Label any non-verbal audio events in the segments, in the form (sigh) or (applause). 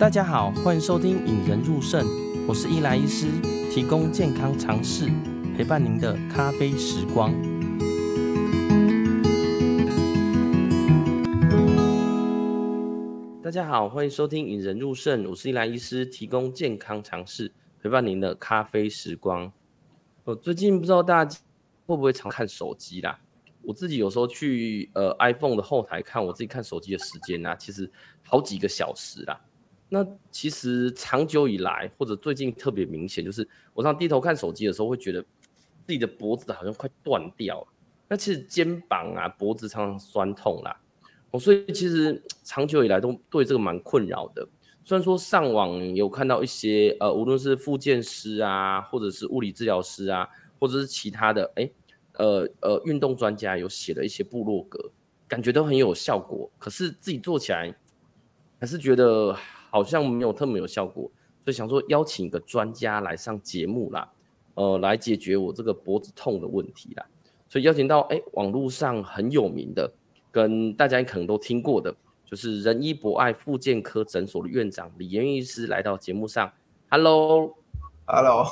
大家好，欢迎收听《引人入胜》，我是伊莱医师，提供健康常识，陪伴您的咖啡时光。大家好，欢迎收听《引人入胜》，我是伊莱医师，提供健康常识，陪伴您的咖啡时光。我最近不知道大家会不会常看手机啦？我自己有时候去呃 iPhone 的后台看我自己看手机的时间啊，其实好几个小时啦。那其实长久以来，或者最近特别明显，就是我常低头看手机的时候，会觉得自己的脖子好像快断掉了。那其实肩膀啊、脖子常常酸痛啦。哦，所以其实长久以来都对这个蛮困扰的。虽然说上网有看到一些呃，无论是复健师啊，或者是物理治疗师啊，或者是其他的，哎，呃呃，运动专家有写了一些部落格，感觉都很有效果。可是自己做起来，还是觉得。好像没有特别有效果，所以想说邀请一个专家来上节目啦，呃，来解决我这个脖子痛的问题啦。所以邀请到哎，网络上很有名的，跟大家可能都听过的，就是仁医博爱复健科诊所的院长李延医师来到节目上。Hello，Hello，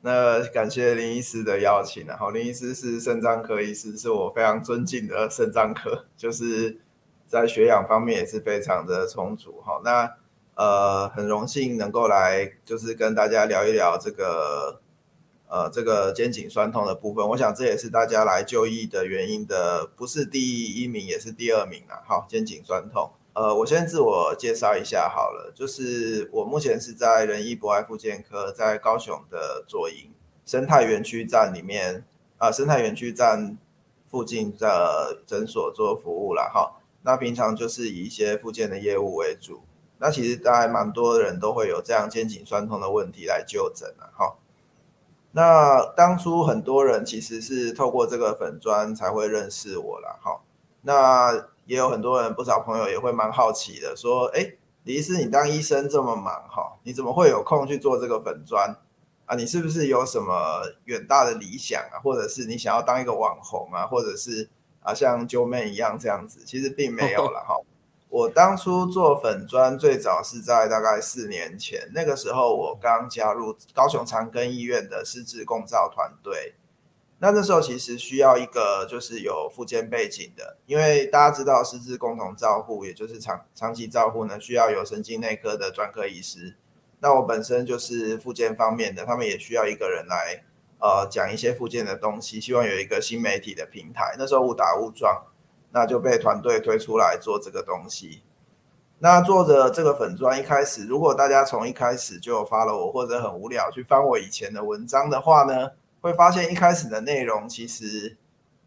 那感谢林医师的邀请。然后林医师是肾脏科医师，是我非常尊敬的肾脏科，就是在血氧方面也是非常的充足。哈，那。呃，很荣幸能够来，就是跟大家聊一聊这个，呃，这个肩颈酸痛的部分。我想这也是大家来就医的原因的，不是第一名，也是第二名啊。好，肩颈酸痛。呃，我先自我介绍一下好了，就是我目前是在仁医博爱复健科，在高雄的左营生态园区站里面，啊、呃，生态园区站附近的诊所做服务了。哈，那平常就是以一些复健的业务为主。那其实大概蛮多人都会有这样肩颈酸痛的问题来就诊了，哈。那当初很多人其实是透过这个粉砖才会认识我了，哈。那也有很多人，不少朋友也会蛮好奇的，说，哎，李医师，你当医生这么忙，哈，你怎么会有空去做这个粉砖啊？你是不是有什么远大的理想啊？或者是你想要当一个网红啊？或者是啊，像九妹一样这样子？其实并没有了，哈。我当初做粉砖最早是在大概四年前，那个时候我刚加入高雄长庚医院的失智共照团队。那那时候其实需要一个就是有复健背景的，因为大家知道失智共同照护，也就是长长期照护呢，需要有神经内科的专科医师。那我本身就是复健方面的，他们也需要一个人来呃讲一些复健的东西，希望有一个新媒体的平台。那时候误打误撞。那就被团队推出来做这个东西。那做着这个粉砖，一开始如果大家从一开始就 follow 我，或者很无聊去翻我以前的文章的话呢，会发现一开始的内容其实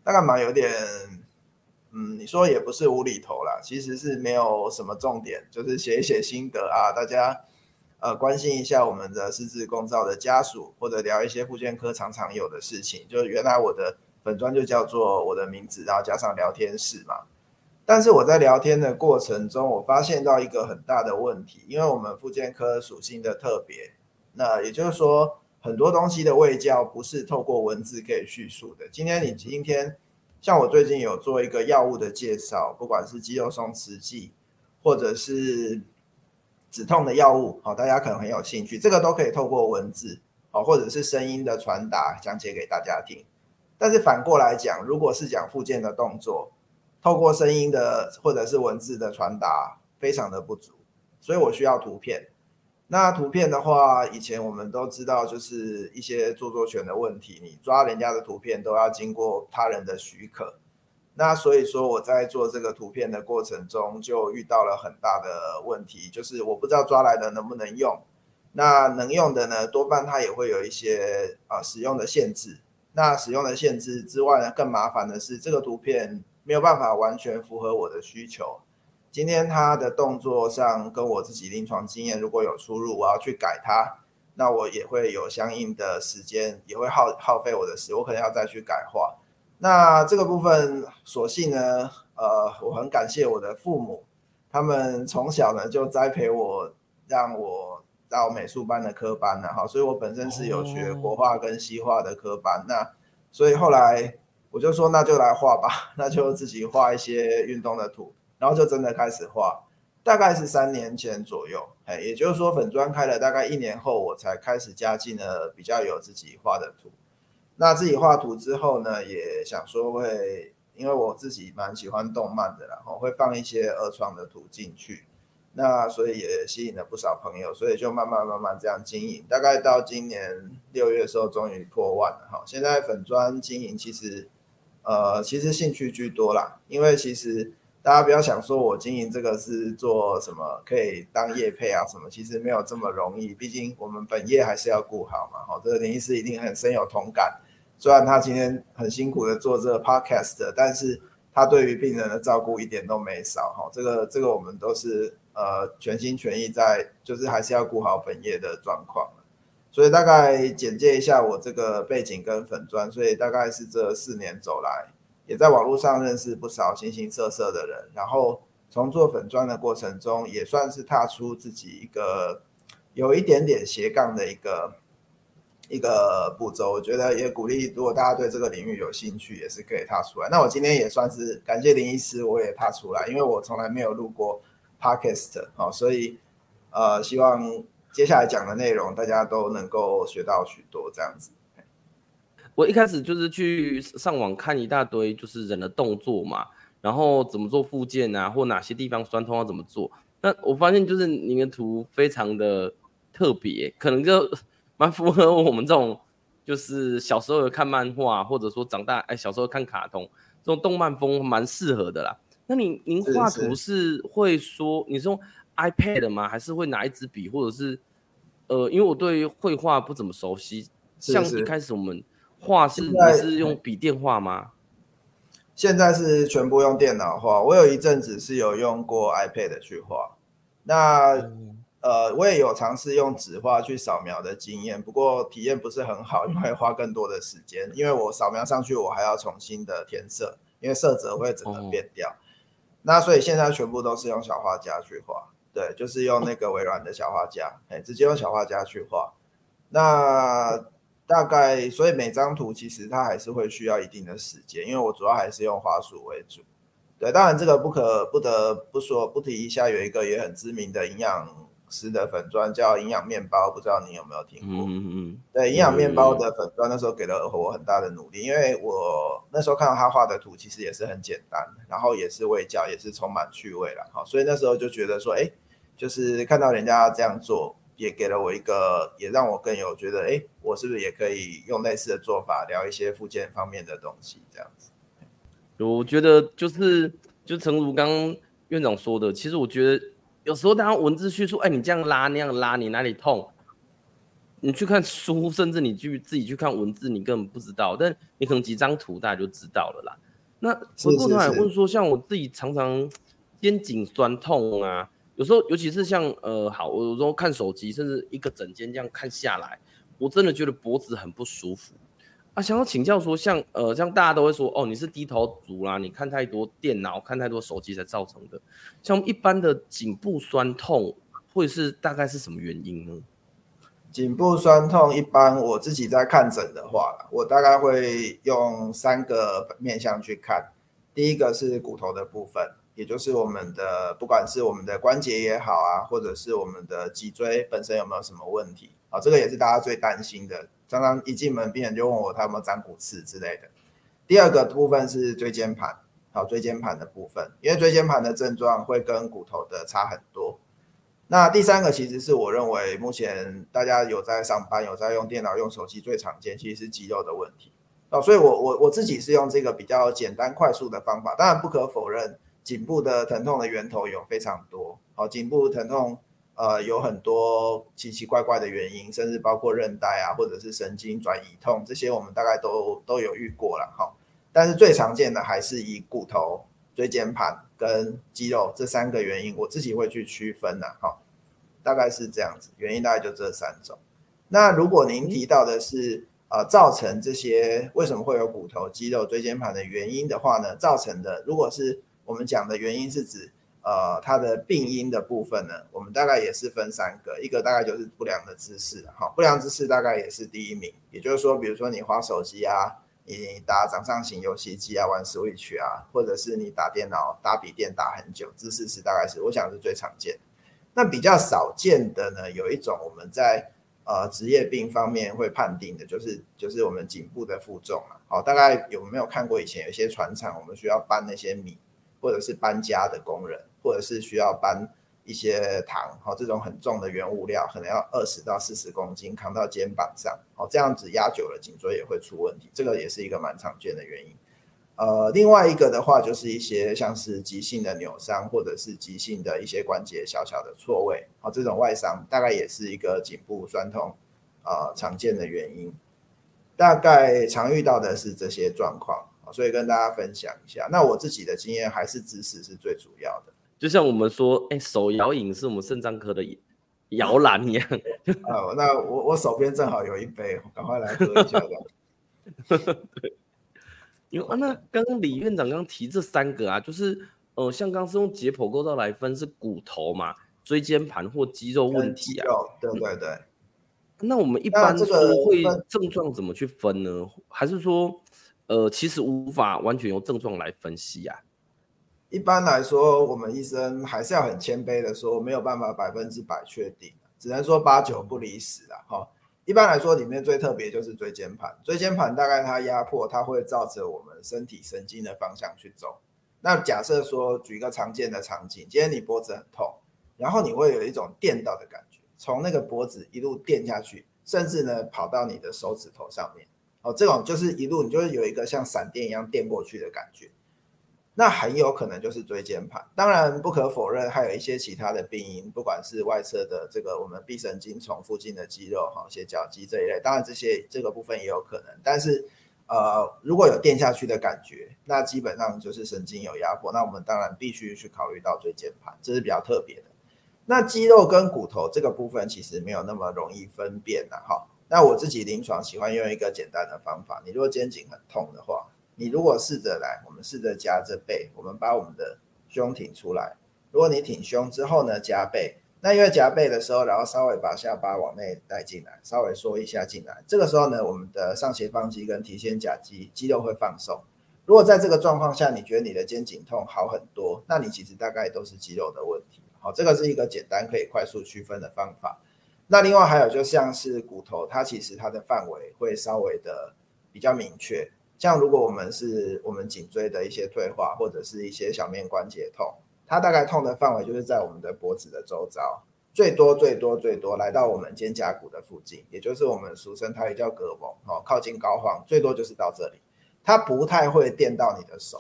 大概蛮有点，嗯，你说也不是无厘头啦，其实是没有什么重点，就是写一写心得啊，大家呃关心一下我们的失智共照的家属，或者聊一些复健科常常有的事情，就是原来我的。粉专就叫做我的名字，然后加上聊天室嘛。但是我在聊天的过程中，我发现到一个很大的问题，因为我们复健科属性的特别，那也就是说，很多东西的味教不是透过文字可以叙述的。今天你今天像我最近有做一个药物的介绍，不管是肌肉松弛剂，或者是止痛的药物，好，大家可能很有兴趣，这个都可以透过文字，好，或者是声音的传达讲解给大家听。但是反过来讲，如果是讲附件的动作，透过声音的或者是文字的传达，非常的不足，所以我需要图片。那图片的话，以前我们都知道，就是一些著作权的问题，你抓人家的图片都要经过他人的许可。那所以说我在做这个图片的过程中，就遇到了很大的问题，就是我不知道抓来的能不能用。那能用的呢，多半它也会有一些啊使用的限制。那使用的限制之外呢，更麻烦的是这个图片没有办法完全符合我的需求。今天它的动作上跟我自己临床经验如果有出入，我要去改它，那我也会有相应的时间，也会耗耗费我的时，我可能要再去改画。那这个部分，所幸呢，呃，我很感谢我的父母，他们从小呢就栽培我，让我。到美术班的科班了哈，所以我本身是有学国画跟西画的科班，那所以后来我就说那就来画吧，(laughs) 那就自己画一些运动的图，然后就真的开始画。大概是三年前左右，哎，也就是说粉砖开了大概一年后，我才开始加进了比较有自己画的图。那自己画图之后呢，也想说会，因为我自己蛮喜欢动漫的，然后会放一些二创的图进去。那所以也吸引了不少朋友，所以就慢慢慢慢这样经营。大概到今年六月的时候，终于破万了哈。现在粉砖经营其实，呃，其实兴趣居多啦，因为其实。大家不要想说，我经营这个是做什么，可以当业配啊什么，其实没有这么容易。毕竟我们本业还是要顾好嘛。好，这个林医师一定很深有同感。虽然他今天很辛苦的做这个 podcast，但是他对于病人的照顾一点都没少。哈，这个这个我们都是呃全心全意在，就是还是要顾好本业的状况。所以大概简介一下我这个背景跟粉砖，所以大概是这四年走来。也在网络上认识不少形形色色的人，然后从做粉砖的过程中，也算是踏出自己一个有一点点斜杠的一个一个步骤。我觉得也鼓励，如果大家对这个领域有兴趣，也是可以踏出来。那我今天也算是感谢林医师，我也踏出来，因为我从来没有录过 Podcast，好，所以呃，希望接下来讲的内容大家都能够学到许多这样子。我一开始就是去上网看一大堆，就是人的动作嘛，然后怎么做复健啊，或哪些地方酸痛要怎么做。那我发现就是您的图非常的特别，可能就蛮符合我们这种，就是小时候有看漫画，或者说长大哎小时候看卡通这种动漫风，蛮适合的啦。那你您画图是会说你是用 iPad 吗？还是会拿一支笔，或者是呃，因为我对绘画不怎么熟悉，像一开始我们。画是你是用笔电画吗？现在是全部用电脑画。我有一阵子是有用过 iPad 去画。那、嗯、呃，我也有尝试用纸画去扫描的经验，不过体验不是很好，因为花更多的时间。因为我扫描上去，我还要重新的填色，因为色泽会整个变掉。哦、那所以现在全部都是用小画家去画。对，就是用那个微软的小画家，哎，直接用小画家去画。那大概，所以每张图其实它还是会需要一定的时间，因为我主要还是用花束为主。对，当然这个不可不得不说不提一下，有一个也很知名的营养师的粉砖叫营养面包，不知道你有没有听过？嗯嗯。对，营养面包的粉砖那时候给了我很大的努力，因为我那时候看到他画的图其实也是很简单，然后也是味教，也是充满趣味了。好，所以那时候就觉得说，哎，就是看到人家这样做。也给了我一个，也让我更有觉得，哎，我是不是也可以用类似的做法聊一些附件方面的东西，这样子。我觉得就是，就诚如刚刚院长说的，其实我觉得有时候大家文字叙述，哎，你这样拉那样拉，你哪里痛？你去看书，甚至你去自己去看文字，你根本不知道，但你可能几张图大家就知道了啦。那回过头来问说，像我自己常常肩颈酸痛啊。有时候，尤其是像呃，好，我有时候看手机，甚至一个整间这样看下来，我真的觉得脖子很不舒服啊。想要请教说，像呃，像大家都会说，哦，你是低头族啦，你看太多电脑，看太多手机才造成的。像一般的颈部酸痛，会是大概是什么原因呢？颈部酸痛，一般我自己在看诊的话，我大概会用三个面向去看。第一个是骨头的部分。也就是我们的，不管是我们的关节也好啊，或者是我们的脊椎本身有没有什么问题啊，这个也是大家最担心的。常常一进门，病人就问我他有没有长骨刺之类的。第二个部分是椎间盘，好，椎间盘的部分，因为椎间盘的症状会跟骨头的差很多。那第三个其实是我认为目前大家有在上班、有在用电脑、用手机最常见，其实是肌肉的问题。哦，所以我我我自己是用这个比较简单快速的方法，当然不可否认。颈部的疼痛的源头有非常多，好，颈部疼痛，呃，有很多奇奇怪怪的原因，甚至包括韧带啊，或者是神经转移痛，这些我们大概都都有遇过了，哈。但是最常见的还是以骨头、椎间盘跟肌肉这三个原因，我自己会去区分的，哈，大概是这样子，原因大概就这三种。那如果您提到的是，呃，造成这些为什么会有骨头、肌肉、椎间盘的原因的话呢？造成的如果是我们讲的原因是指，呃，它的病因的部分呢，我们大概也是分三个，一个大概就是不良的姿势，哈，不良姿势大概也是第一名，也就是说，比如说你滑手机啊，你打掌上型游戏机啊，玩 Switch 啊，或者是你打电脑打笔电打很久，姿势是大概是我想是最常见。那比较少见的呢，有一种我们在呃职业病方面会判定的，就是就是我们颈部的负重啊。好，大概有没有看过以前有些船厂，我们需要搬那些米，或者是搬家的工人，或者是需要搬。一些糖，好，这种很重的原物料，可能要二十到四十公斤扛到肩膀上，好，这样子压久了颈椎也会出问题，这个也是一个蛮常见的原因。呃，另外一个的话，就是一些像是急性的扭伤，或者是急性的一些关节小小的错位，好，这种外伤大概也是一个颈部酸痛呃常见的原因。大概常遇到的是这些状况，所以跟大家分享一下。那我自己的经验还是姿势是最主要的。就像我们说，哎、欸，手摇饮是我们肾脏科的摇篮一样。(laughs) 啊，那我我手边正好有一杯，赶快来喝一下这样。(laughs) 对，因为啊，那刚刚李院长刚提这三个啊，就是呃，像刚刚是用解剖构造来分，是骨头嘛、椎间盘或肌肉问题啊。对对对。那我们一般说会症状怎么去分呢？还是说，呃，其实无法完全用症状来分析啊？一般来说，我们医生还是要很谦卑的说，没有办法百分之百确定，只能说八九不离十啦。哈，一般来说，里面最特别就是椎间盘，椎间盘大概它压迫，它会照着我们身体神经的方向去走。那假设说，举一个常见的场景，今天你脖子很痛，然后你会有一种电到的感觉，从那个脖子一路电下去，甚至呢跑到你的手指头上面。哦，这种就是一路，你就会有一个像闪电一样电过去的感觉。那很有可能就是椎间盘，当然不可否认还有一些其他的病因，不管是外侧的这个我们臂神经丛附近的肌肉哈，斜角肌这一类，当然这些这个部分也有可能。但是呃，如果有垫下去的感觉，那基本上就是神经有压迫，那我们当然必须去考虑到椎间盘，这是比较特别的。那肌肉跟骨头这个部分其实没有那么容易分辨的哈。那我自己临床喜欢用一个简单的方法，你如果肩颈很痛的话。你如果试着来，我们试着夹着背，我们把我们的胸挺出来。如果你挺胸之后呢，夹背，那因为夹背的时候，然后稍微把下巴往内带进来，稍微缩一下进来。这个时候呢，我们的上斜方肌跟提肩胛肌肌肉会放松。如果在这个状况下，你觉得你的肩颈痛好很多，那你其实大概都是肌肉的问题。好，这个是一个简单可以快速区分的方法。那另外还有就像是骨头，它其实它的范围会稍微的比较明确。像如果我们是我们颈椎的一些退化，或者是一些小面关节痛，它大概痛的范围就是在我们的脖子的周遭，最多最多最多来到我们肩胛骨的附近，也就是我们俗称它也叫膈膜，哦，靠近膏肓，最多就是到这里，它不太会电到你的手。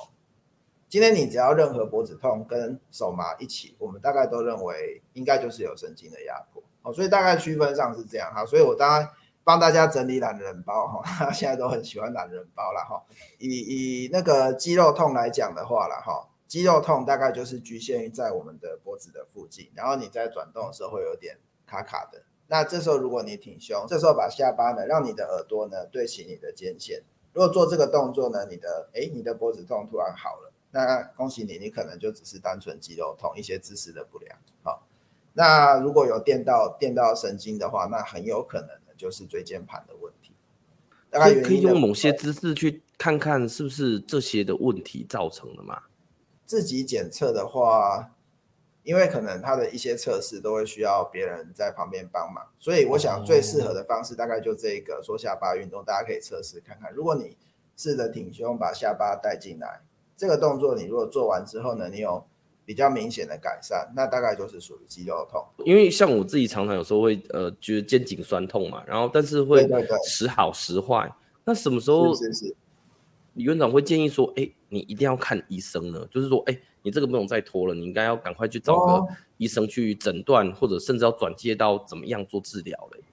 今天你只要任何脖子痛跟手麻一起，我们大概都认为应该就是有神经的压迫，哦，所以大概区分上是这样哈，所以我当然。帮大家整理懒人包哈，(laughs) 现在都很喜欢懒人包了哈。以以那个肌肉痛来讲的话了哈，肌肉痛大概就是局限于在我们的脖子的附近，然后你在转动的时候会有点卡卡的。那这时候如果你挺胸，这时候把下巴呢，让你的耳朵呢对齐你的肩线。如果做这个动作呢，你的哎你的脖子痛突然好了，那恭喜你，你可能就只是单纯肌肉痛，一些姿势的不良。好，那如果有电到电到神经的话，那很有可能。就是椎间盘的问题，大概可以用某些姿势去看看是不是这些的问题造成的嘛？自己检测的话，因为可能他的一些测试都会需要别人在旁边帮忙，所以我想最适合的方式大概就这个缩下巴运动，大家可以测试看看。如果你试着挺胸，把下巴带进来，这个动作你如果做完之后呢，你有。比较明显的改善，那大概就是属于肌肉痛。因为像我自己常常有时候会呃觉得肩颈酸痛嘛，然后但是会时好时坏。那什么时候是是是李院长会建议说，哎、欸，你一定要看医生呢？就是说，哎、欸，你这个不用再拖了，你应该要赶快去找个医生去诊断，哦，或者甚至要转介到怎么样做治疗嘞？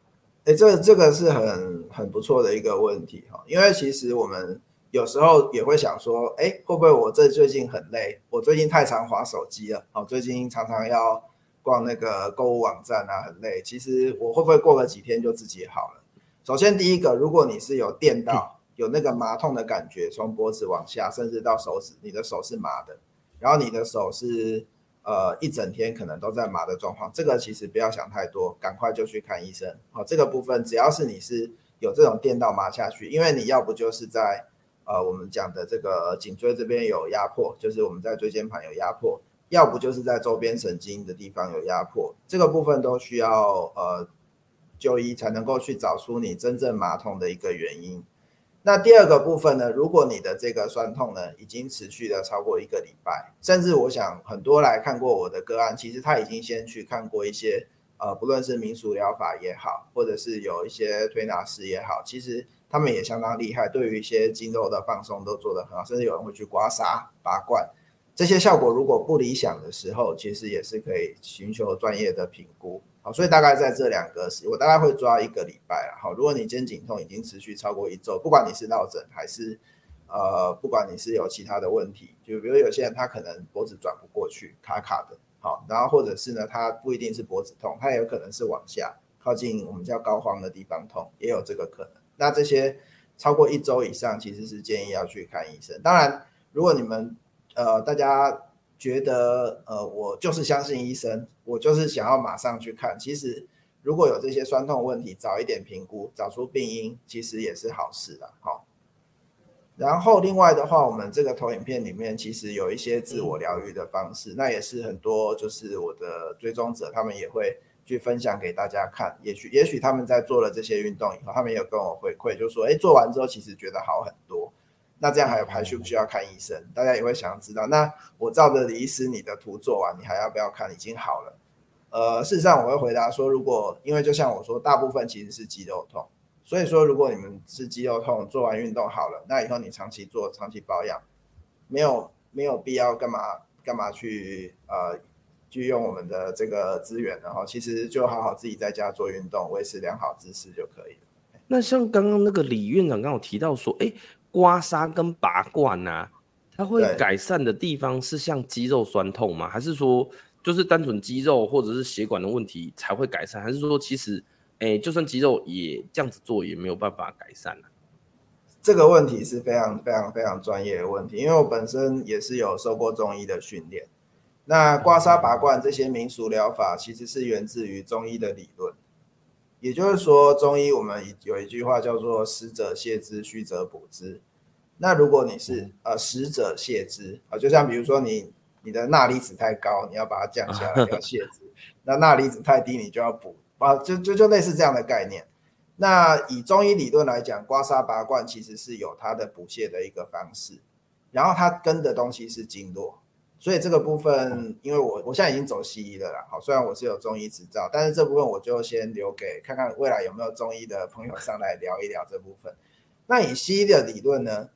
哎、欸，这个、这个是很很不错的一个问题哈，因为其实我们。有时候也会想说，哎，会不会我这最近很累？我最近太常划手机了，哦，最近常常要逛那个购物网站啊，很累。其实我会不会过个几天就自己好了？首先第一个，如果你是有电到，有那个麻痛的感觉，从脖子往下，甚至到手指，你的手是麻的，然后你的手是呃一整天可能都在麻的状况，这个其实不要想太多，赶快就去看医生。好，这个部分只要是你是有这种电到麻下去，因为你要不就是在呃我们讲的这个颈椎这边有压迫，就是我们在椎间盘有压迫，要不就是在周边神经的地方有压迫，这个部分都需要呃就医才能够去找出你真正麻痛的一个原因。那第二个部分呢，如果你的这个酸痛呢已经持续了超过一个礼拜，甚至我想很多来看过我的个案，其实他已经先去看过一些呃，不论是民俗疗法也好，或者是有一些推拿师也好，其实他们也相当厉害，对于一些肌肉的放松都做得很好，甚至有人会去刮痧、拔罐，这些效果如果不理想的时候，其实也是可以寻求专业的评估。好所以大概在这两个时，我大概会抓一个礼拜了。好，如果你肩颈痛已经持续超过一周，不管你是落枕还是呃，不管你是有其他的问题，就比如有些人他可能脖子转不过去，卡卡的，好，然后或者是呢，他不一定是脖子痛，他也有可能是往下靠近我们叫膏肓的地方痛，也有这个可能。那这些超过一周以上，其实是建议要去看医生。当然，如果你们呃大家。觉得呃，我就是相信医生，我就是想要马上去看。其实如果有这些酸痛问题，早一点评估，找出病因，其实也是好事的。好，然后另外的话，我们这个投影片里面其实有一些自我疗愈的方式，那也是很多就是我的追踪者，他们也会去分享给大家看。也许也许他们在做了这些运动以后，他们也有跟我回馈，就说，哎，做完之后其实觉得好很多。那这样还有排需不需要看医生？大家也会想要知道。那我照着李医师你的图做完，你还要不要看？已经好了。呃，事实上我会回答说，如果因为就像我说，大部分其实是肌肉痛，所以说如果你们是肌肉痛，做完运动好了，那以后你长期做、长期保养，没有没有必要干嘛干嘛去呃去用我们的这个资源，然后其实就好好自己在家做运动，维持良好姿势就可以了。那像刚刚那个李院长刚好提到说，哎。刮痧跟拔罐呐、啊，它会改善的地方是像肌肉酸痛吗？还是说就是单纯肌肉或者是血管的问题才会改善？还是说其实，哎、欸，就算肌肉也这样子做也没有办法改善呢、啊？这个问题是非常非常非常专业的问题，因为我本身也是有受过中医的训练。那刮痧拔罐这些民俗疗法其实是源自于中医的理论。也就是说，中医我们有一句话叫做“实者泻之，虚者补之”。那如果你是呃实者泻之啊，就像比如说你你的钠离子太高，你要把它降下来，要泻之；(laughs) 那钠离子太低，你就要补啊，就就就类似这样的概念。那以中医理论来讲，刮痧拔罐其实是有它的补泻的一个方式，然后它跟的东西是经络。所以这个部分，因为我我现在已经走西医了啦，好，虽然我是有中医执照，但是这部分我就先留给看看未来有没有中医的朋友上来聊一聊这部分。那以西医的理论呢，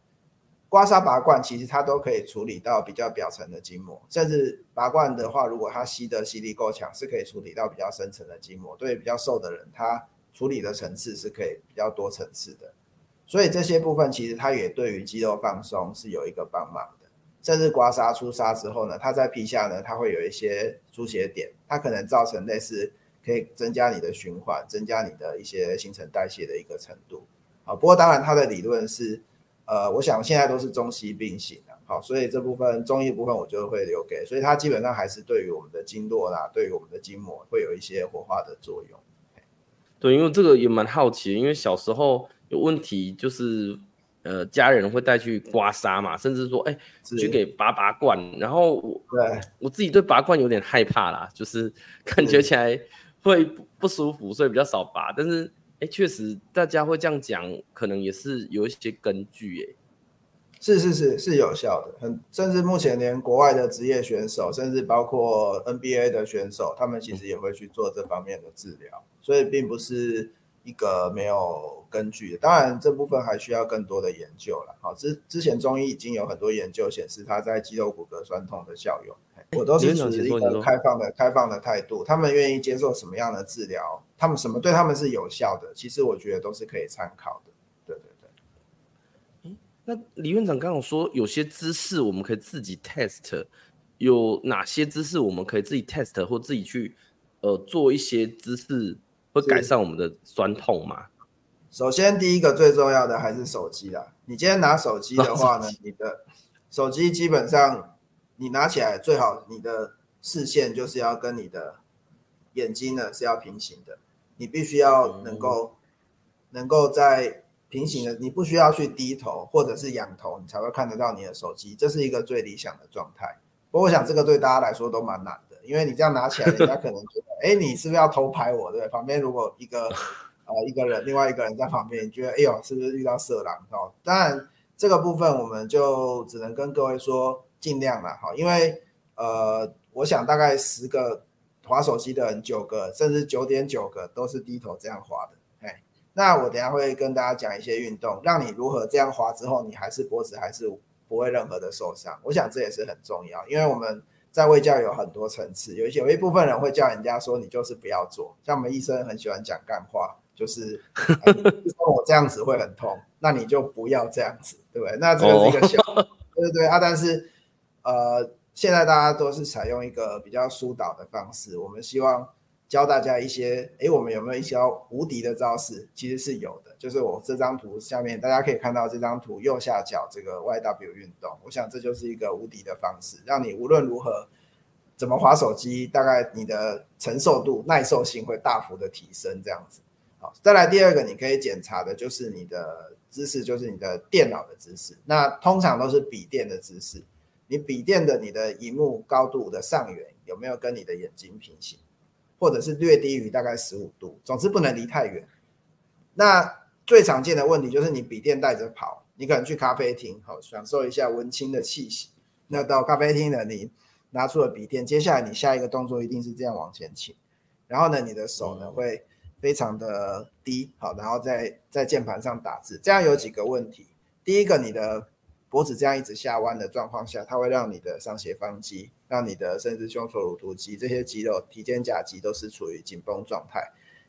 刮痧拔罐其实它都可以处理到比较表层的筋膜，甚至拔罐的话，如果它吸的吸力够强，是可以处理到比较深层的筋膜。对于比较瘦的人，他处理的层次是可以比较多层次的。所以这些部分其实它也对于肌肉放松是有一个帮忙。甚至刮痧出痧之后呢，它在皮下呢，它会有一些出血点，它可能造成类似可以增加你的循环，增加你的一些新陈代谢的一个程度。好，不过当然它的理论是，呃，我想现在都是中西并行的，好，所以这部分中医部分我就会留给，所以它基本上还是对于我们的经络啦，对于我们的筋膜会有一些活化的作用。对，因为这个也蛮好奇，因为小时候有问题就是。呃，家人会带去刮痧嘛，甚至说，哎、欸，去给拔拔罐。然后我，对，我自己对拔罐有点害怕啦，就是 (laughs) 感觉起来会不舒服，所以比较少拔。但是，哎、欸，确实大家会这样讲，可能也是有一些根据、欸。哎，是是是是有效的，很甚至目前连国外的职业选手，甚至包括 NBA 的选手，他们其实也会去做这方面的治疗，嗯、所以并不是。一个没有根据的，当然这部分还需要更多的研究了。好，之之前中医已经有很多研究显示它在肌肉骨骼酸痛的效用。我都是持一个开放的开放的态度，他们愿意接受什么样的治疗，他们什么对他们是有效的，其实我觉得都是可以参考的。对对对。嗯那李院长刚刚说有些姿势我们可以自己 test，有哪些姿势我们可以自己 test 或自己去呃做一些姿势？会改善我们的酸痛吗？首先，第一个最重要的还是手机啦。你今天拿手机的话呢，(laughs) 你的手机基本上你拿起来最好，你的视线就是要跟你的眼睛呢是要平行的。你必须要能够能够在平行的，你不需要去低头或者是仰头，你才会看得到你的手机，这是一个最理想的状态。不过我想这个对大家来说都蛮难的，因为你这样拿起来，人家可能觉得，哎，你是不是要偷拍我？对，旁边如果一个呃一个人，另外一个人在旁边，你觉得，哎呦，是不是遇到色狼？哦，当然这个部分我们就只能跟各位说，尽量了哈，因为呃，我想大概十个滑手机的人，九个甚至九点九个都是低头这样滑的。那我等下会跟大家讲一些运动，让你如何这样滑之后，你还是脖子还是不会任何的受伤。我想这也是很重要，因为我们在卫教有很多层次，有一些有一部分人会叫人家说你就是不要做，像我们医生很喜欢讲干话，就是说我这样子会很痛，(laughs) 那你就不要这样子，对不对？那这个是一个小，(laughs) 对对对啊，但是呃，现在大家都是采用一个比较疏导的方式，我们希望。教大家一些，哎，我们有没有一些无敌的招式？其实是有的，就是我这张图下面大家可以看到这张图右下角这个 YW 运动，我想这就是一个无敌的方式，让你无论如何怎么滑手机，大概你的承受度、耐受性会大幅的提升，这样子。好，再来第二个，你可以检查的就是你的姿势，就是你的电脑的姿势。那通常都是笔电的姿势，你笔电的你的荧幕高度的上缘有没有跟你的眼睛平行？或者是略低于大概十五度，总之不能离太远。那最常见的问题就是你笔电带着跑，你可能去咖啡厅，好享受一下文青的气息。那到咖啡厅呢，你拿出了笔电，接下来你下一个动作一定是这样往前倾，然后呢，你的手呢会非常的低，好，然后在在键盘上打字。这样有几个问题，第一个，你的脖子这样一直下弯的状况下，它会让你的上斜方肌。让你的甚至胸锁乳突肌这些肌肉、提肩胛肌都是处于紧绷状态。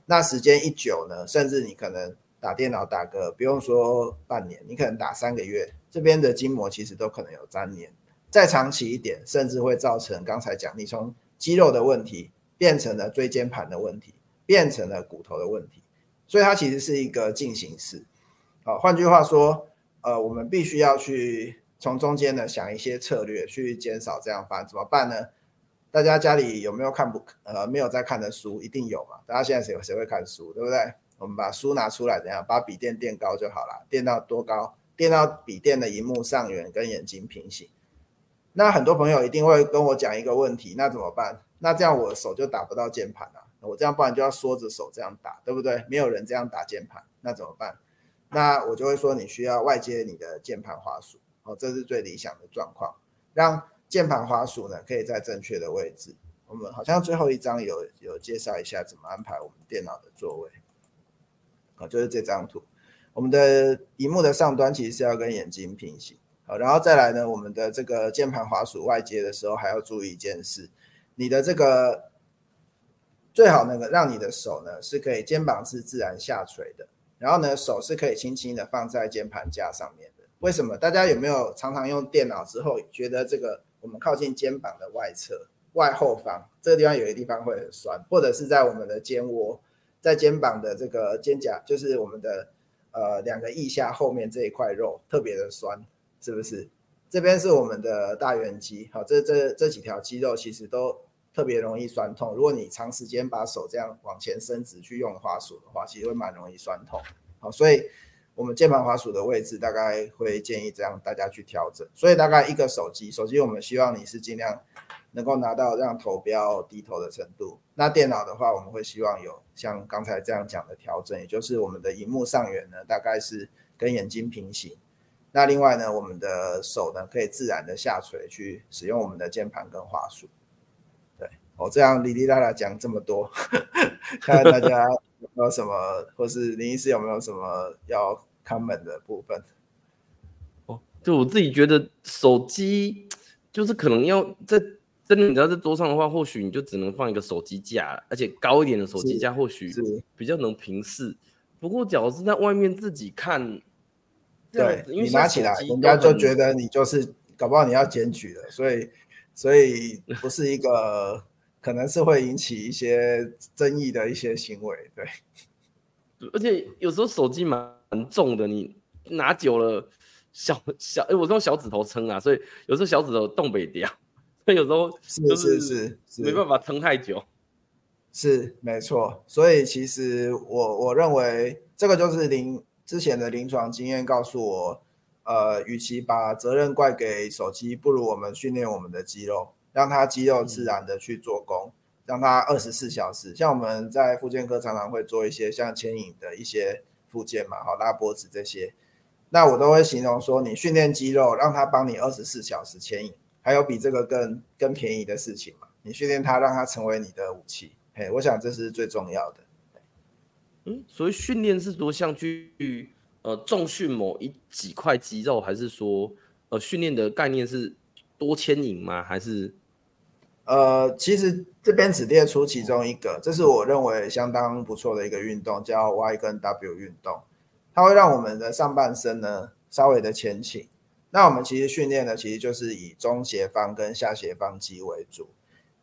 那时间一久呢，甚至你可能打电脑打个不用说半年，你可能打三个月，这边的筋膜其实都可能有粘连。再长期一点，甚至会造成刚才讲你从肌肉的问题变成了椎间盘的问题，变成了骨头的问题。所以它其实是一个进行式。好，换句话说，呃，我们必须要去。从中间呢，想一些策略去减少这样发生，怎么办呢？大家家里有没有看不呃没有在看的书？一定有嘛？大家现在谁谁会看书，对不对？我们把书拿出来，怎样把笔电垫高就好了，垫到多高？垫到笔电的荧幕上缘跟眼睛平行。那很多朋友一定会跟我讲一个问题，那怎么办？那这样我手就打不到键盘了，我这样不然就要缩着手这样打，对不对？没有人这样打键盘，那怎么办？那我就会说你需要外接你的键盘滑鼠。哦，这是最理想的状况，让键盘滑鼠呢可以在正确的位置。我们好像最后一张有有介绍一下怎么安排我们电脑的座位。好，就是这张图，我们的荧幕的上端其实是要跟眼睛平行。好，然后再来呢，我们的这个键盘滑鼠外接的时候还要注意一件事，你的这个最好那个让你的手呢是可以肩膀是自然下垂的，然后呢手是可以轻轻的放在键盘架上面的。为什么？大家有没有常常用电脑之后觉得这个我们靠近肩膀的外侧外后方这个地方有一个地方会很酸，或者是在我们的肩窝，在肩膀的这个肩胛，就是我们的呃两个腋下后面这一块肉特别的酸，是不是？这边是我们的大圆肌，好，这这这几条肌肉其实都特别容易酸痛。如果你长时间把手这样往前伸直去用滑鼠的话，其实会蛮容易酸痛。好，所以。我们键盘滑鼠的位置大概会建议这样大家去调整，所以大概一个手机，手机我们希望你是尽量能够拿到让头不要低头的程度。那电脑的话，我们会希望有像刚才这样讲的调整，也就是我们的荧幕上缘呢，大概是跟眼睛平行。那另外呢，我们的手呢可以自然的下垂去使用我们的键盘跟滑鼠。对，我这样哩哩啦啦讲这么多，(laughs) 看看大家。有没有什么，或是林医师有没有什么要 comment 的部分？哦，就我自己觉得手机就是可能要在真的你要在桌上的话，或许你就只能放一个手机架，而且高一点的手机架或许比较能平视。不过，假如是在外面自己看，对，你拿起来，人家就觉得你就是搞不好你要检举的，所以所以不是一个。可能是会引起一些争议的一些行为，对。而且有时候手机蛮重的，你拿久了，小小哎，我用小指头撑啊，所以有时候小指头动不掉，所以有时候就是是是没办法撑太久。(laughs) 是没错，所以其实我我认为这个就是临之前的临床经验告诉我，呃，与其把责任怪给手机，不如我们训练我们的肌肉，让它肌肉自然的去做工，让它二十四小时。像我们在复健科常常会做一些像牵引的一些复健嘛，好，拉脖子这些，那我都会形容说，你训练肌肉，让它帮你二十四小时牵引，还有比这个更更便宜的事情吗？你训练它，让它成为你的武器，嘿，我想这是最重要的。嗯，所以训练是多像去呃重训某一几块肌肉，还是说呃训练的概念是多牵引吗？还是呃，其实这边只列出其中一个，这是我认为相当不错的一个运动，叫 Y 跟 W 运动，它会让我们的上半身呢稍微的前倾。那我们其实训练呢其实就是以中斜方跟下斜方肌为主。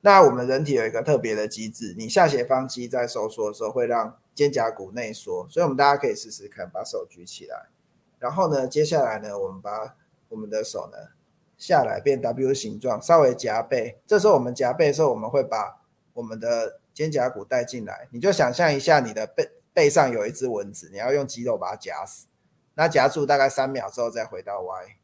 那我们人体有一个特别的机制，你下斜方肌在收缩的时候会让肩胛骨内缩，所以我们大家可以试试看，把手举起来，然后呢，接下来呢，我们把我们的手呢下来变 W 形状，稍微夹背。这时候我们夹背的时候，我们会把我们的肩胛骨带进来。你就想象一下，你的背背上有一只蚊子，你要用肌肉把它夹死。那夹住大概三秒之后再回到 Y。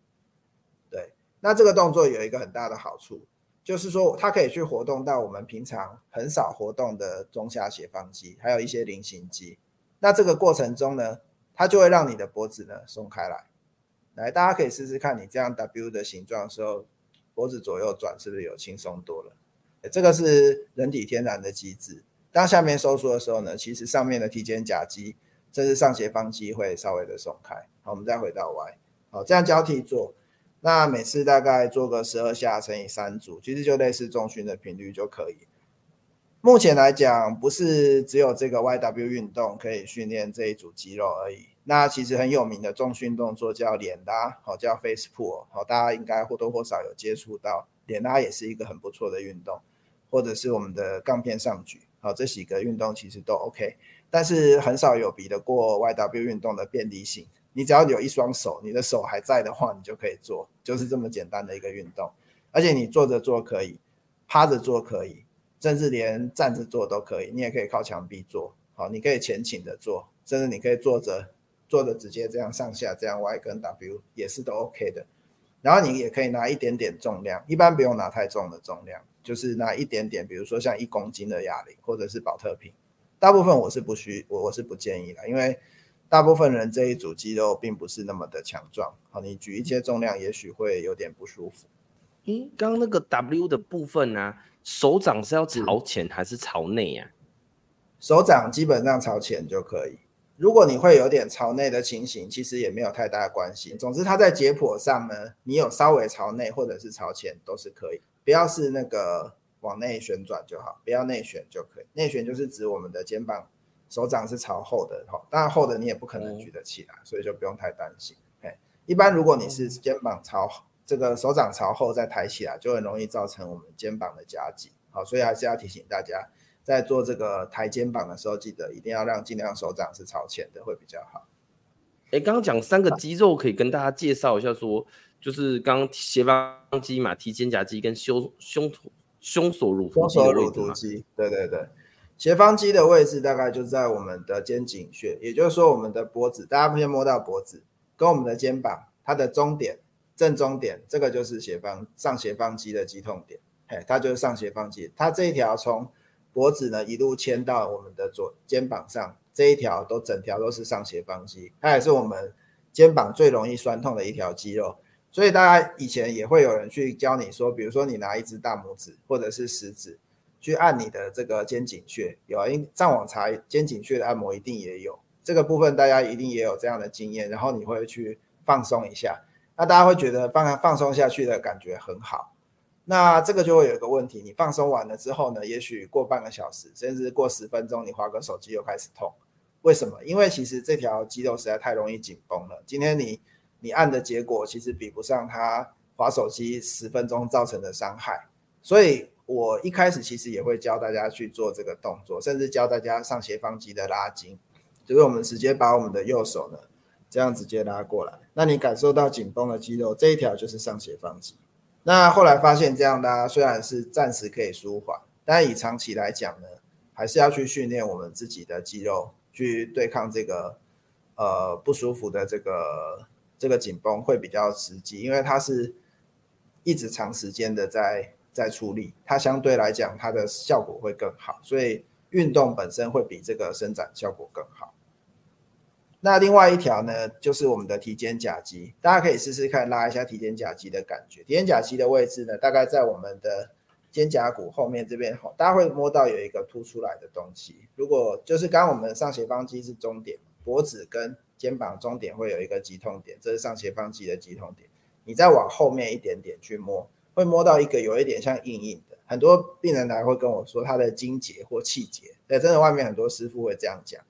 对，那这个动作有一个很大的好处。就是说，它可以去活动到我们平常很少活动的中下斜方肌，还有一些菱形肌。那这个过程中呢，它就会让你的脖子呢松开来。来，大家可以试试看，你这样 W 的形状的时候，脖子左右转是不是有轻松多了？这个是人体天然的机制。当下面收缩的时候呢，其实上面的提肩胛肌，这是上斜方肌会稍微的松开。好，我们再回到 Y，好，这样交替做。那每次大概做个十二下乘以三组，其实就类似重训的频率就可以。目前来讲，不是只有这个 YW 运动可以训练这一组肌肉而已。那其实很有名的重训动作叫脸拉，好叫 face pull，好大家应该或多或少有接触到。脸拉也是一个很不错的运动，或者是我们的杠片上举，好这几个运动其实都 OK，但是很少有比得过 YW 运动的便利性。你只要有一双手，你的手还在的话，你就可以做，就是这么简单的一个运动。而且你坐着做可以，趴着做可以，甚至连站着做都可以。你也可以靠墙壁做，好，你可以前倾着做，甚至你可以坐着，坐着直接这样上下这样 Y 跟 W 也是都 OK 的。然后你也可以拿一点点重量，一般不用拿太重的重量，就是拿一点点，比如说像一公斤的哑铃或者是保特瓶。大部分我是不需，我我是不建议的，因为。大部分人这一组肌肉并不是那么的强壮，好，你举一些重量也许会有点不舒服。嗯，刚刚那个 W 的部分呢、啊，手掌是要朝前还是朝内呀、啊？手掌基本上朝前就可以。如果你会有点朝内的情形，其实也没有太大的关系。总之，它在解剖上呢，你有稍微朝内或者是朝前都是可以，不要是那个往内旋转就好，不要内旋就可以。内旋就是指我们的肩膀。手掌是朝后的，哈，当然后的你也不可能举得起来，嗯、所以就不用太担心。嘿，一般如果你是肩膀朝这个手掌朝后再抬起来，就很容易造成我们肩膀的夹紧。好，所以还是要提醒大家，在做这个抬肩膀的时候，记得一定要让尽量手掌是朝前的，会比较好。哎，刚刚讲三个肌肉，可以跟大家介绍一下说，说就是刚刚斜方肌嘛，提肩胛肌跟胸胸胸锁乳突肌的位置。对对对。斜方肌的位置大概就在我们的肩颈穴，也就是说我们的脖子，大家可以摸到脖子跟我们的肩膀，它的中点、正中点，这个就是斜方上斜方肌的肌痛点，嘿，它就是上斜方肌，它这一条从脖子呢一路牵到我们的左肩膀上，这一条都整条都是上斜方肌，它也是我们肩膀最容易酸痛的一条肌肉，所以大家以前也会有人去教你说，比如说你拿一只大拇指或者是食指。去按你的这个肩颈穴，有啊，因上网查肩颈穴的按摩一定也有这个部分，大家一定也有这样的经验。然后你会去放松一下，那大家会觉得放放松下去的感觉很好。那这个就会有一个问题，你放松完了之后呢，也许过半个小时，甚至过十分钟，你划个手机又开始痛。为什么？因为其实这条肌肉实在太容易紧绷了。今天你你按的结果，其实比不上它划手机十分钟造成的伤害，所以。我一开始其实也会教大家去做这个动作，甚至教大家上斜方肌的拉筋，就是我们直接把我们的右手呢这样直接拉过来，那你感受到紧绷的肌肉这一条就是上斜方肌。那后来发现这样拉虽然是暂时可以舒缓，但以长期来讲呢，还是要去训练我们自己的肌肉去对抗这个呃不舒服的这个这个紧绷会比较实际，因为它是一直长时间的在在处理，它相对来讲它的效果会更好，所以运动本身会比这个伸展效果更好。那另外一条呢，就是我们的提肩胛肌，大家可以试试看拉一下提肩胛肌的感觉。提肩胛肌的位置呢，大概在我们的肩胛骨后面这边，大家会摸到有一个凸出来的东西。如果就是刚刚我们上斜方肌是中点，脖子跟肩膀中点会有一个棘痛点，这是上斜方肌的棘痛点。你再往后面一点点去摸，会摸到一个有一点像硬硬的。很多病人来会跟我说他的筋结或气结，对，真的外面很多师傅会这样讲。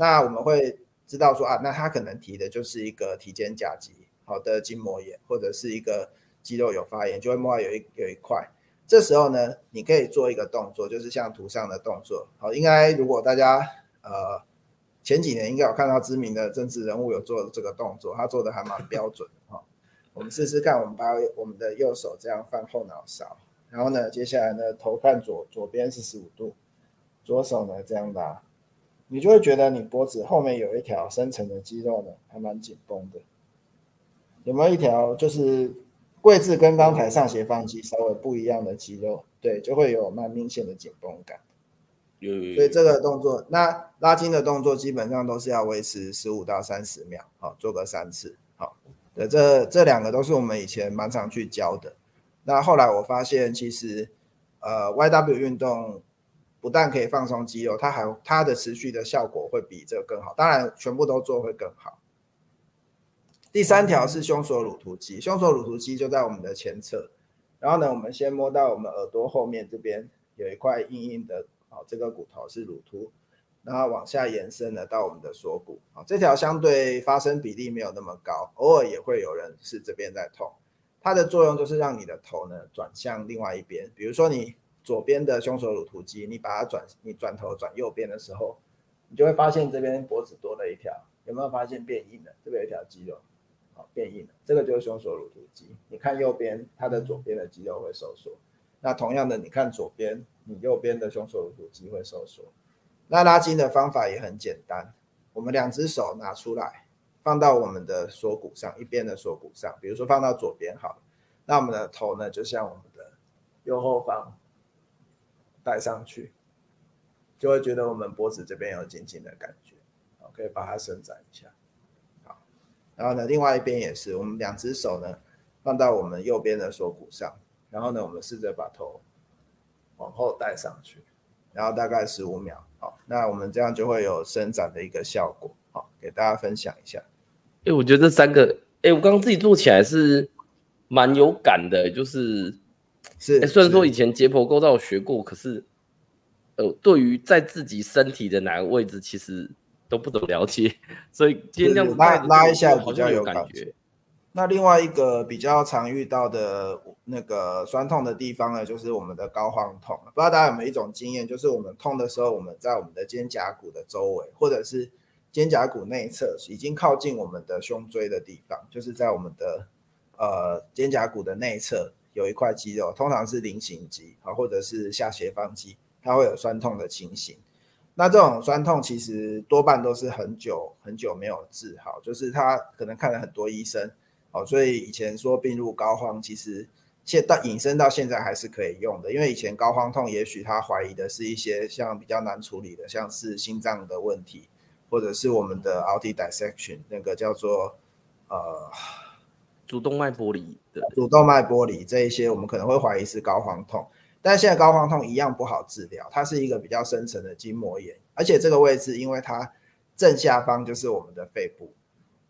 那我们会。知道说啊，那他可能提的就是一个提肩胛肌好的筋膜炎，或者是一个肌肉有发炎，就会摸到有一有一块。这时候呢，你可以做一个动作，就是像图上的动作。好，应该如果大家呃前几年应该有看到知名的政治人物有做这个动作，他做的还蛮标准哈。我们试试看，我们把我们的右手这样放后脑勺，然后呢，接下来呢，头看左，左边四十五度，左手呢这样拉。你就会觉得你脖子后面有一条深层的肌肉呢，还蛮紧绷的。有没有一条就是位置跟刚才上斜方肌稍微不一样的肌肉？对，就会有蛮明显的紧绷感。有，所以这个动作，那拉筋的动作基本上都是要维持十五到三十秒，好，做个三次，好。对，这这两个都是我们以前蛮常去教的。那后来我发现，其实呃，YW 运动。不但可以放松肌肉，它还它的持续的效果会比这个更好。当然，全部都做会更好。第三条是胸锁乳突肌，胸锁乳突肌就在我们的前侧。然后呢，我们先摸到我们耳朵后面这边有一块硬硬的，啊，这个骨头是乳突，然后往下延伸呢到我们的锁骨。啊，这条相对发生比例没有那么高，偶尔也会有人是这边在痛。它的作用就是让你的头呢转向另外一边，比如说你。左边的胸锁乳突肌，你把它转，你转头转右边的时候，你就会发现这边脖子多了一条，有没有发现变硬了？这边有一条肌肉，好，变硬了，这个就是胸锁乳突肌。你看右边，它的左边的肌肉会收缩。那同样的，你看左边，你右边的胸锁乳突肌会收缩。那拉筋的方法也很简单，我们两只手拿出来，放到我们的锁骨上，一边的锁骨上，比如说放到左边好，那我们的头呢，就像我们的右后方。带上去，就会觉得我们脖子这边有紧紧的感觉，好，可以把它伸展一下，好，然后呢，另外一边也是，我们两只手呢放到我们右边的锁骨上，然后呢，我们试着把头往后带上去，然后大概十五秒，好，那我们这样就会有伸展的一个效果，好，给大家分享一下。哎，我觉得这三个，哎，我刚刚自己做起来是蛮有感的，就是。是、欸，虽然说以前解剖构造学过，可是，呃，对于在自己身体的哪个位置，其实都不怎么了解，(laughs) 所以今天这样子拉拉一下比较有感觉。那另外一个比较常遇到的那个酸痛的地方呢，就是我们的高肓痛。不知道大家有没有一种经验，就是我们痛的时候，我们在我们的肩胛骨的周围，或者是肩胛骨内侧，已经靠近我们的胸椎的地方，就是在我们的呃肩胛骨的内侧。有一块肌肉，通常是菱形肌啊，或者是下斜方肌，它会有酸痛的情形。那这种酸痛其实多半都是很久很久没有治好，就是他可能看了很多医生，哦，所以以前说病入膏肓，其实现到引申到现在还是可以用的。因为以前膏肓痛，也许他怀疑的是一些像比较难处理的，像是心脏的问题，或者是我们的 aortic dissection 那个叫做呃。主动脉剥离主动脉剥离这一些，我们可能会怀疑是高肓痛，但现在高肓痛一样不好治疗，它是一个比较深层的筋膜炎，而且这个位置因为它正下方就是我们的肺部，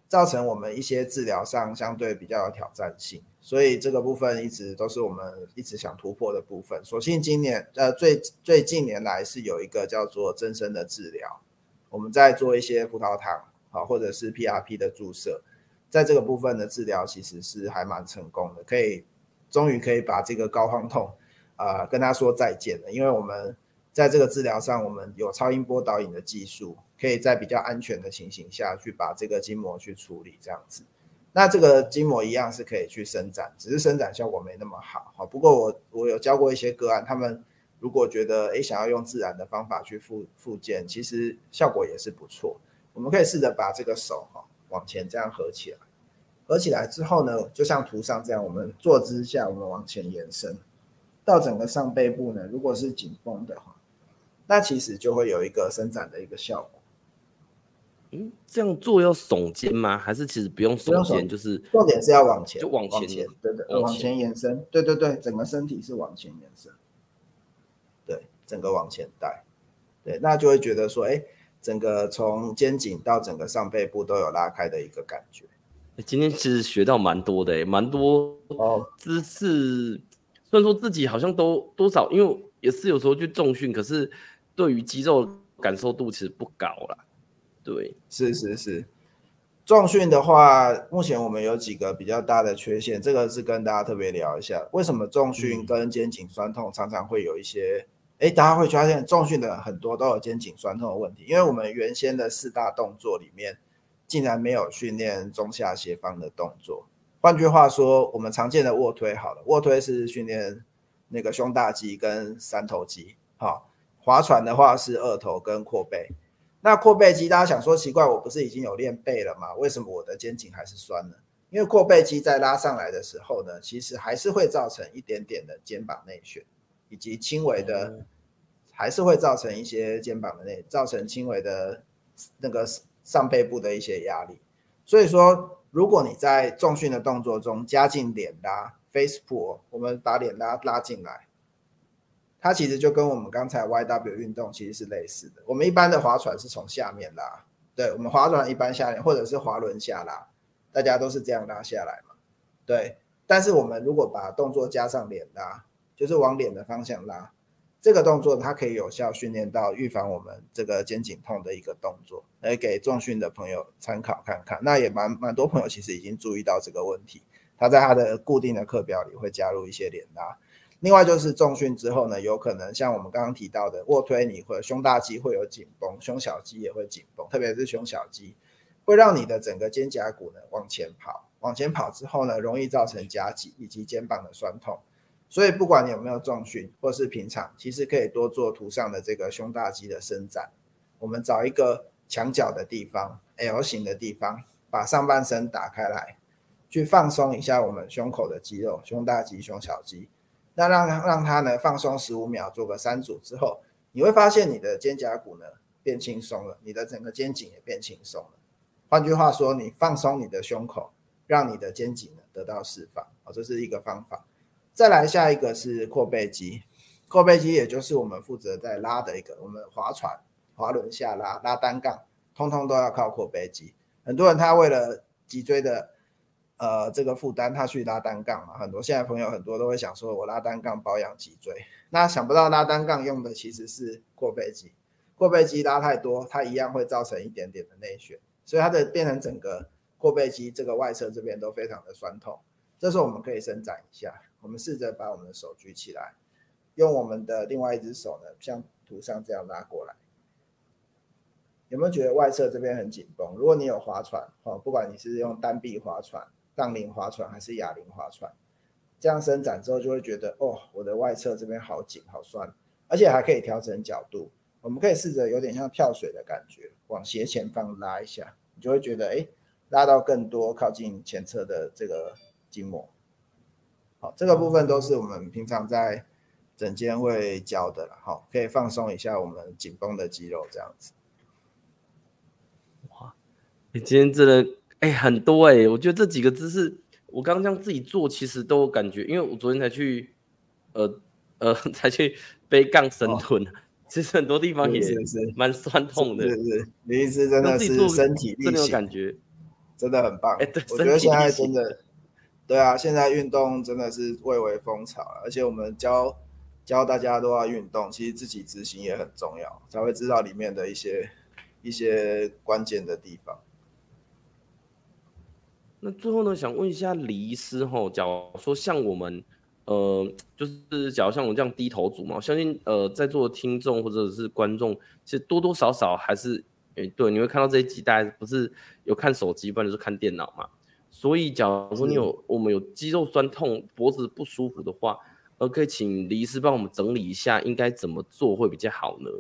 造成我们一些治疗上相对比较有挑战性，所以这个部分一直都是我们一直想突破的部分。所幸今年呃最最近年来是有一个叫做增生的治疗，我们在做一些葡萄糖啊或者是 PRP 的注射。在这个部分的治疗其实是还蛮成功的，可以终于可以把这个膏肓痛啊、呃、跟他说再见了，因为我们在这个治疗上，我们有超音波导引的技术，可以在比较安全的情形下去把这个筋膜去处理这样子。那这个筋膜一样是可以去伸展，只是伸展效果没那么好。好，不过我我有教过一些个案，他们如果觉得诶想要用自然的方法去复复健，其实效果也是不错。我们可以试着把这个手哈往前这样合起来，合起来之后呢，就像图上这样，我们坐姿下我们往前延伸到整个上背部呢，如果是紧绷的话，那其实就会有一个伸展的一个效果。嗯，这样做要耸肩吗？还是其实不用耸肩？就是重点是要往前，就往前，前对对，往前，往前延伸，对对对，整个身体是往前延伸，对，整个往前带，对，那就会觉得说，哎，整个从肩颈到整个上背部都有拉开的一个感觉。今天其实学到蛮多的，哎，蛮多哦姿势，虽然说自己好像都多少，因为也是有时候去重训，可是对于肌肉感受度其实不高啦。对，是是是，重训的话，目前我们有几个比较大的缺陷，这个是跟大家特别聊一下，为什么重训跟肩颈酸痛常常会有一些，哎、大家会发现重训的很多都有肩颈酸痛的问题，因为我们原先的四大动作里面，竟然没有训练中下斜方的动作。换句话说，我们常见的卧推好了，卧推是训练那个胸大肌跟三头肌，好，划船的话是二头跟阔背。那阔背肌，大家想说奇怪，我不是已经有练背了吗？为什么我的肩颈还是酸呢？因为阔背肌在拉上来的时候呢，其实还是会造成一点点的肩膀内旋，以及轻微的，还是会造成一些肩膀的内，造成轻微的那个上背部的一些压力。所以说，如果你在重训的动作中加进脸拉 face pull，我们把脸拉拉进来。它其实就跟我们刚才 YW 运动其实是类似的。我们一般的划船是从下面拉，对，我们划船一般下面或者是滑轮下拉，大家都是这样拉下来嘛，对。但是我们如果把动作加上脸拉，就是往脸的方向拉，这个动作它可以有效训练到预防我们这个肩颈痛的一个动作，来给重训的朋友参考看看。那也蛮蛮多朋友其实已经注意到这个问题，他在他的固定的课表里会加入一些脸拉。另外就是重训之后呢，有可能像我们刚刚提到的卧推，你会胸大肌会有紧绷，胸小肌也会紧绷，特别是胸小肌，会让你的整个肩胛骨呢往前跑，往前跑之后呢，容易造成夹挤以及肩膀的酸痛。所以不管你有没有重训，或是平常，其实可以多做图上的这个胸大肌的伸展。我们找一个墙角的地方，L 型的地方，把上半身打开来，去放松一下我们胸口的肌肉，胸大肌、胸小肌。那让让它呢放松十五秒，做个三组之后，你会发现你的肩胛骨呢变轻松了，你的整个肩颈也变轻松了。换句话说，你放松你的胸口，让你的肩颈呢得到释放，好，这是一个方法。再来下一个是阔背肌，阔背肌也就是我们负责在拉的一个，我们划船、滑轮下拉、拉单杠，通通都要靠阔背肌。很多人他为了脊椎的呃，这个负担他去拉单杠嘛，很多现在朋友很多都会想说，我拉单杠保养脊椎，那想不到拉单杠用的其实是阔背肌，阔背肌拉太多，它一样会造成一点点的内旋，所以它的变成整个阔背肌这个外侧这边都非常的酸痛。这时候我们可以伸展一下，我们试着把我们的手举起来，用我们的另外一只手呢，像图上这样拉过来，有没有觉得外侧这边很紧绷？如果你有划船，哦，不管你是用单臂划船。杠铃划船还是哑铃划船，这样伸展之后就会觉得哦，我的外侧这边好紧好酸，而且还可以调整角度。我们可以试着有点像跳水的感觉，往斜前方拉一下，你就会觉得哎，拉到更多靠近前侧的这个筋膜。好，这个部分都是我们平常在整间会教的了。好，可以放松一下我们紧绷的肌肉，这样子。哇，你今天真的。哎、欸，很多哎、欸，我觉得这几个姿势，我刚刚这样自己做，其实都有感觉，因为我昨天才去，呃呃，(laughs) 才去背杠深蹲，哦、其实很多地方也是蛮酸痛的。是是，是，林医师真的是身体力行，真的有感觉，真的很棒。哎、欸，对，我觉得现在真的，对啊，现在运动真的是蔚为风潮，而且我们教教大家都要运动，其实自己执行也很重要，才会知道里面的一些一些关键的地方。那最后呢，想问一下李医师吼，假如说像我们，呃，就是假如像我们这样低头族嘛，我相信呃，在座的听众或者是观众，其实多多少少还是，诶，对，你会看到这一集，大家不是有看手机，不然就是看电脑嘛。所以，假如说你有我们有肌肉酸痛、脖子不舒服的话，呃，可以请李医师帮我们整理一下，应该怎么做会比较好呢？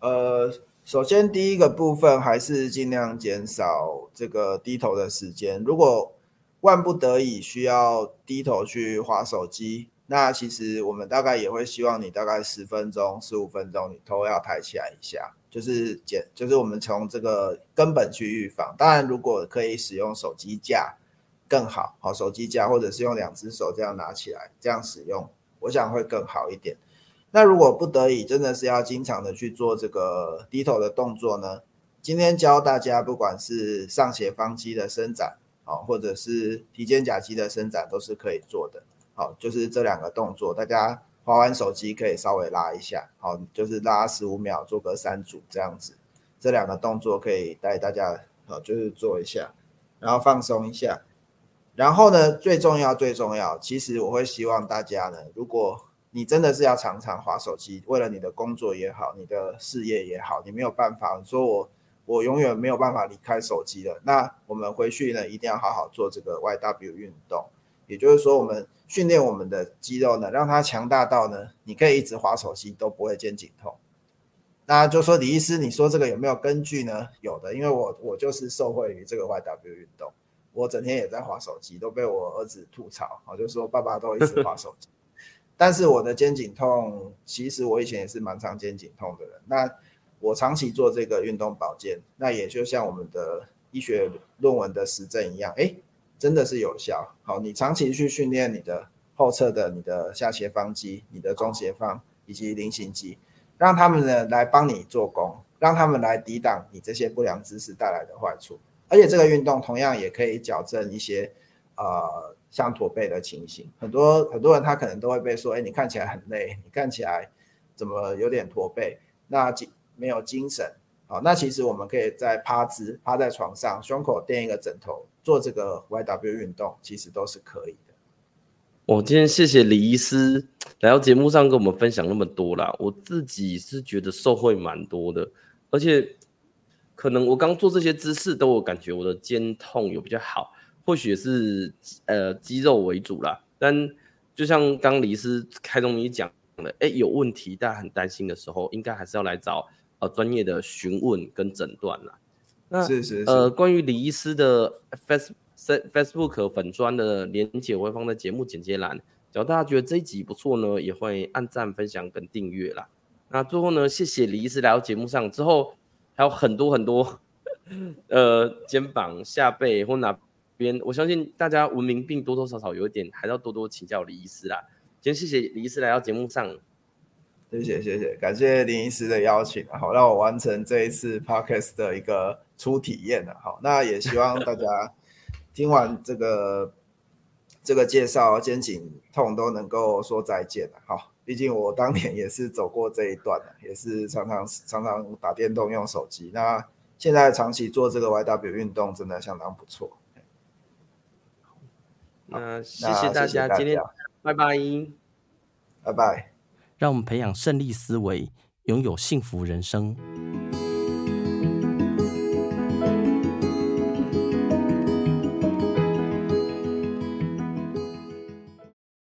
呃。首先第一个部分还是尽量减少这个低头的时间。如果万不得已需要低头去划手机，那其实我们大概也会希望你大概十分钟、十五分钟，你头要抬起来一下，就是减，就是我们从这个根本去预防。当然，如果可以使用手机架更好，好手机架或者是用两只手这样拿起来这样使用，我想会更好一点。那如果不得已真的是要经常的去做这个低头的动作呢？今天教大家，不管是上斜方肌的伸展。好，或者是提肩胛肌的伸展都是可以做的。好，就是这两个动作，大家滑完手机可以稍微拉一下。好，就是拉十五秒，做个三组这样子。这两个动作可以带大家，好，就是做一下，然后放松一下。然后呢，最重要最重要，其实我会希望大家呢，如果你真的是要常常滑手机，为了你的工作也好，你的事业也好，你没有办法说我。我永远没有办法离开手机了。那我们回去呢，一定要好好做这个 YW 运动。也就是说，我们训练我们的肌肉呢，让它强大到呢，你可以一直滑手机都不会肩颈痛。那就说李医师，你说这个有没有根据呢？有的，因为我我就是受惠于这个 YW 运动，我整天也在滑手机，都被我儿子吐槽，我就说爸爸都一直滑手机。(laughs) 但是我的肩颈痛，其实我以前也是蛮常肩颈痛的人。那我长期做这个运动保健，那也就像我们的医学论文的实证一样，哎，真的是有效。好，你长期去训练你的后侧的、你的下斜方肌、你的中斜方以及菱形肌，让他们呢来帮你做工，让他们来抵挡你这些不良姿势带来的坏处。而且这个运动同样也可以矫正一些呃像驼背的情形。很多很多人他可能都会被说，哎，你看起来很累，你看起来怎么有点驼背？那精没有精神，好，那其实我们可以在趴姿，趴在床上，胸口垫一个枕头，做这个 YW 运动，其实都是可以的。我今天谢谢李医师来到节目上跟我们分享那么多啦，我自己是觉得受惠蛮多的，而且可能我刚做这些姿势都有感觉我的肩痛有比较好，或许是呃肌肉为主啦，但就像刚李医师开宗明义讲的，哎，有问题大家很担心的时候，应该还是要来找。呃，专业的询问跟诊断啦。那是是是。呃，关于李医师的 Face Facebook 粉砖的连接，我会放在节目简介栏。只要大家觉得这一集不错呢，也会按赞、分享跟订阅啦。那最后呢，谢谢李医师来到节目上之后，还有很多很多，(laughs) 呃，肩膀、下背或哪边，我相信大家文明病多多少少有一点，还要多多请教李医师啦。今天谢谢李医师来到节目上。谢谢谢谢，感谢林医师的邀请，好让我完成这一次 podcast 的一个初体验了。好，那也希望大家听完这个这个介绍，肩颈痛都能够说再见了。好，毕竟我当年也是走过这一段，也是常常常常打电动用手机。那现在长期做这个 YW 运动，真的相当不错。那谢谢大家，今天拜拜，拜拜。让我们培养胜利思维，拥有幸福人生。